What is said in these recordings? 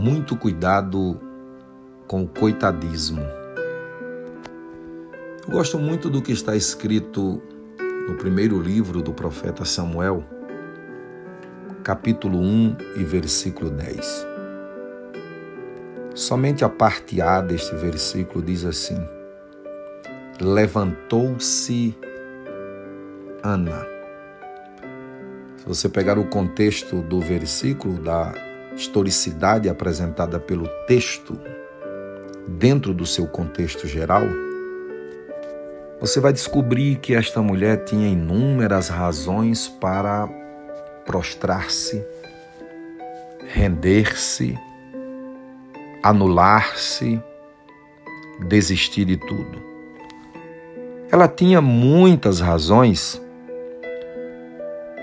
muito cuidado com o coitadismo. Eu gosto muito do que está escrito no primeiro livro do profeta Samuel, capítulo 1 e versículo 10. Somente a parte A deste versículo diz assim: Levantou-se Ana. Se você pegar o contexto do versículo, da historicidade apresentada pelo texto, dentro do seu contexto geral, você vai descobrir que esta mulher tinha inúmeras razões para prostrar-se, render-se, anular-se, desistir de tudo. Ela tinha muitas razões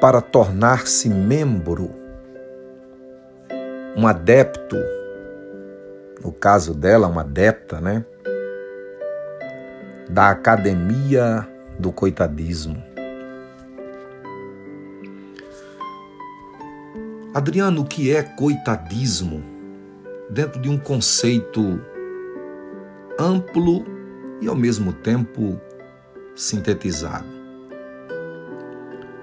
para tornar-se membro, um adepto, no caso dela, uma adepta, né? Da academia do coitadismo. Adriano, o que é coitadismo? Dentro de um conceito amplo e ao mesmo tempo sintetizado.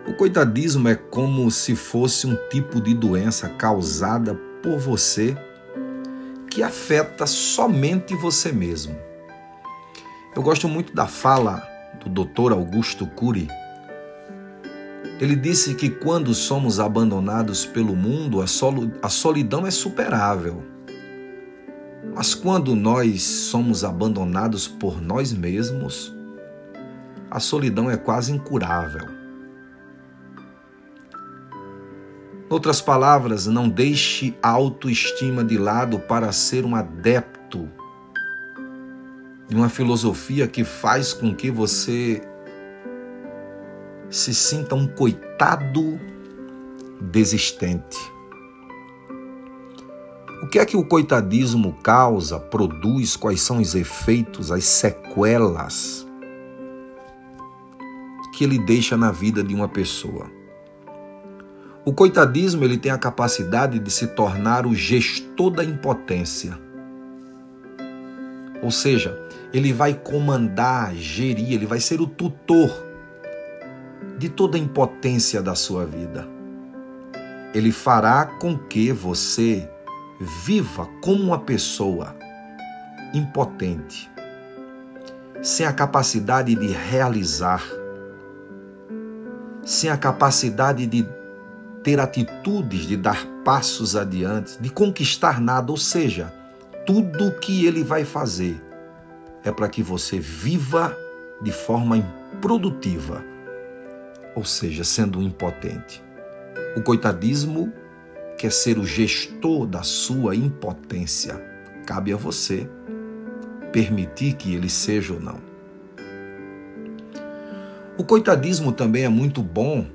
O coitadismo é como se fosse um tipo de doença causada por você que afeta somente você mesmo. Eu gosto muito da fala do Dr. Augusto Cury. Ele disse que quando somos abandonados pelo mundo, a solidão é superável. Mas quando nós somos abandonados por nós mesmos, a solidão é quase incurável. Outras palavras, não deixe a autoestima de lado para ser um adepto de uma filosofia que faz com que você se sinta um coitado desistente. O que é que o coitadismo causa, produz, quais são os efeitos, as sequelas que ele deixa na vida de uma pessoa? O coitadismo ele tem a capacidade de se tornar o gestor da impotência. Ou seja, ele vai comandar, gerir, ele vai ser o tutor de toda a impotência da sua vida. Ele fará com que você viva como uma pessoa impotente, sem a capacidade de realizar, sem a capacidade de ter atitudes de dar passos adiante, de conquistar nada, ou seja, tudo o que ele vai fazer é para que você viva de forma improdutiva, ou seja, sendo impotente. O coitadismo quer ser o gestor da sua impotência. Cabe a você permitir que ele seja ou não. O coitadismo também é muito bom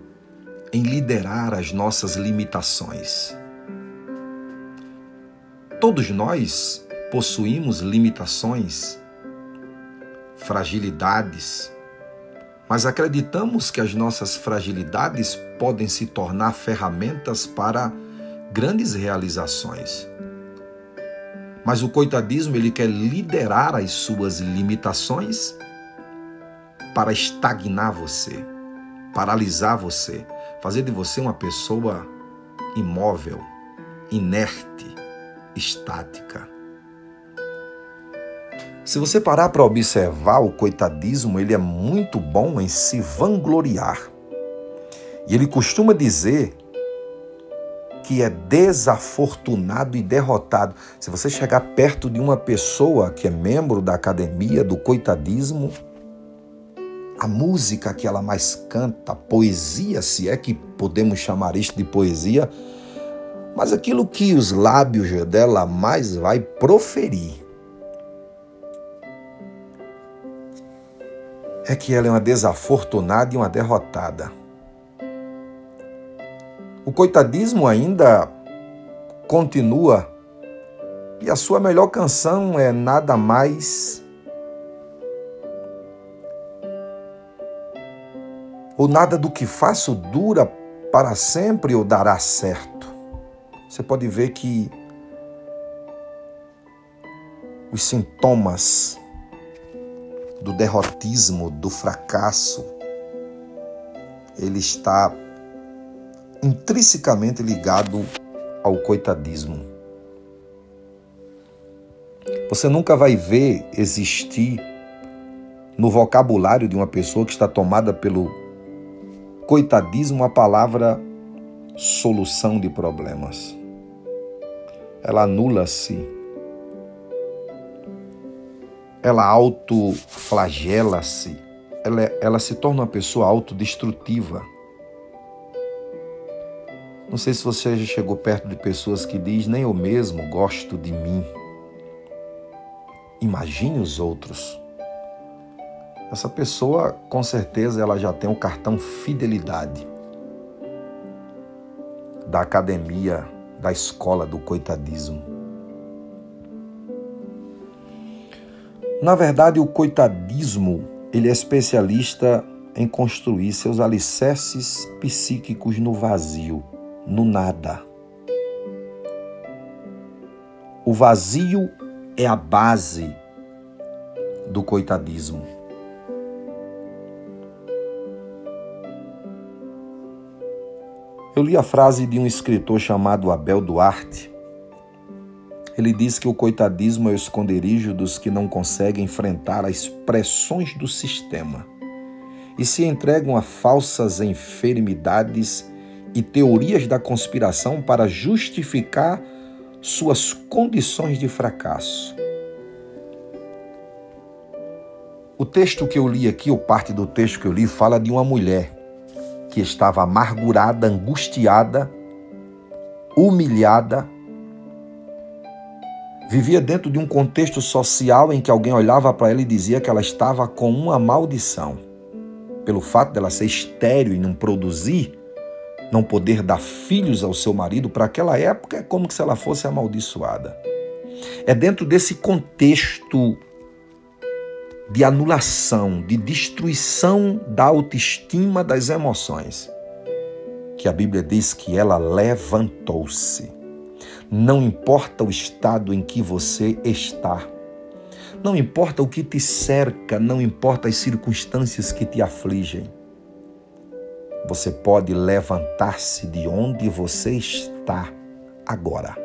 em liderar as nossas limitações. Todos nós possuímos limitações, fragilidades, mas acreditamos que as nossas fragilidades podem se tornar ferramentas para grandes realizações. Mas o coitadismo ele quer liderar as suas limitações para estagnar você, paralisar você, fazer de você uma pessoa imóvel, inerte, estática. Se você parar para observar o coitadismo, ele é muito bom em se vangloriar. E ele costuma dizer que é desafortunado e derrotado. Se você chegar perto de uma pessoa que é membro da academia do coitadismo, a música que ela mais canta, poesia, se é que podemos chamar isto de poesia, mas aquilo que os lábios dela mais vai proferir é que ela é uma desafortunada e uma derrotada. O coitadismo ainda continua e a sua melhor canção é nada mais ou nada do que faço dura para sempre ou dará certo. Você pode ver que os sintomas do derrotismo, do fracasso, ele está intrinsecamente ligado ao coitadismo. Você nunca vai ver existir no vocabulário de uma pessoa que está tomada pelo coitadismo a palavra solução de problemas. Ela anula-se. Ela autoflagela-se. Ela, ela se torna uma pessoa autodestrutiva. Não sei se você já chegou perto de pessoas que diz nem eu mesmo gosto de mim. Imagine os outros. Essa pessoa, com certeza, ela já tem um cartão fidelidade da academia, da escola do coitadismo. Na verdade, o coitadismo, ele é especialista em construir seus alicerces psíquicos no vazio no nada. O vazio é a base do coitadismo. Eu li a frase de um escritor chamado Abel Duarte. Ele diz que o coitadismo é o esconderijo dos que não conseguem enfrentar as pressões do sistema e se entregam a falsas enfermidades e teorias da conspiração para justificar suas condições de fracasso. O texto que eu li aqui, ou parte do texto que eu li, fala de uma mulher que estava amargurada, angustiada, humilhada, vivia dentro de um contexto social em que alguém olhava para ela e dizia que ela estava com uma maldição. Pelo fato dela ser estéril e não produzir, não poder dar filhos ao seu marido, para aquela época é como se ela fosse amaldiçoada. É dentro desse contexto de anulação, de destruição da autoestima das emoções, que a Bíblia diz que ela levantou-se. Não importa o estado em que você está, não importa o que te cerca, não importa as circunstâncias que te afligem você pode levantar-se de onde você está agora.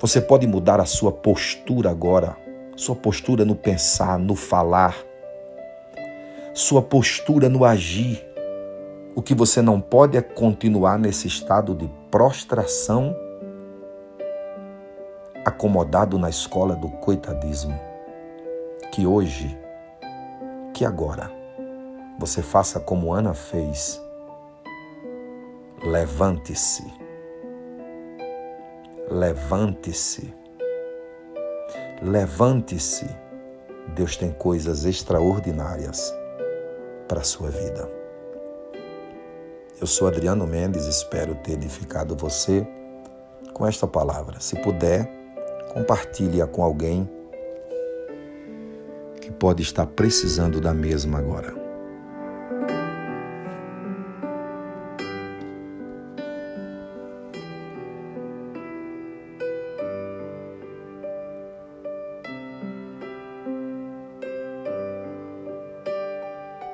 Você pode mudar a sua postura agora, sua postura no pensar, no falar, sua postura no agir. O que você não pode é continuar nesse estado de prostração, acomodado na escola do coitadismo. Que hoje, que agora, você faça como Ana fez Levante-se. Levante-se. Levante-se. Deus tem coisas extraordinárias para a sua vida. Eu sou Adriano Mendes, espero ter edificado você com esta palavra. Se puder, compartilhe-a com alguém que pode estar precisando da mesma agora.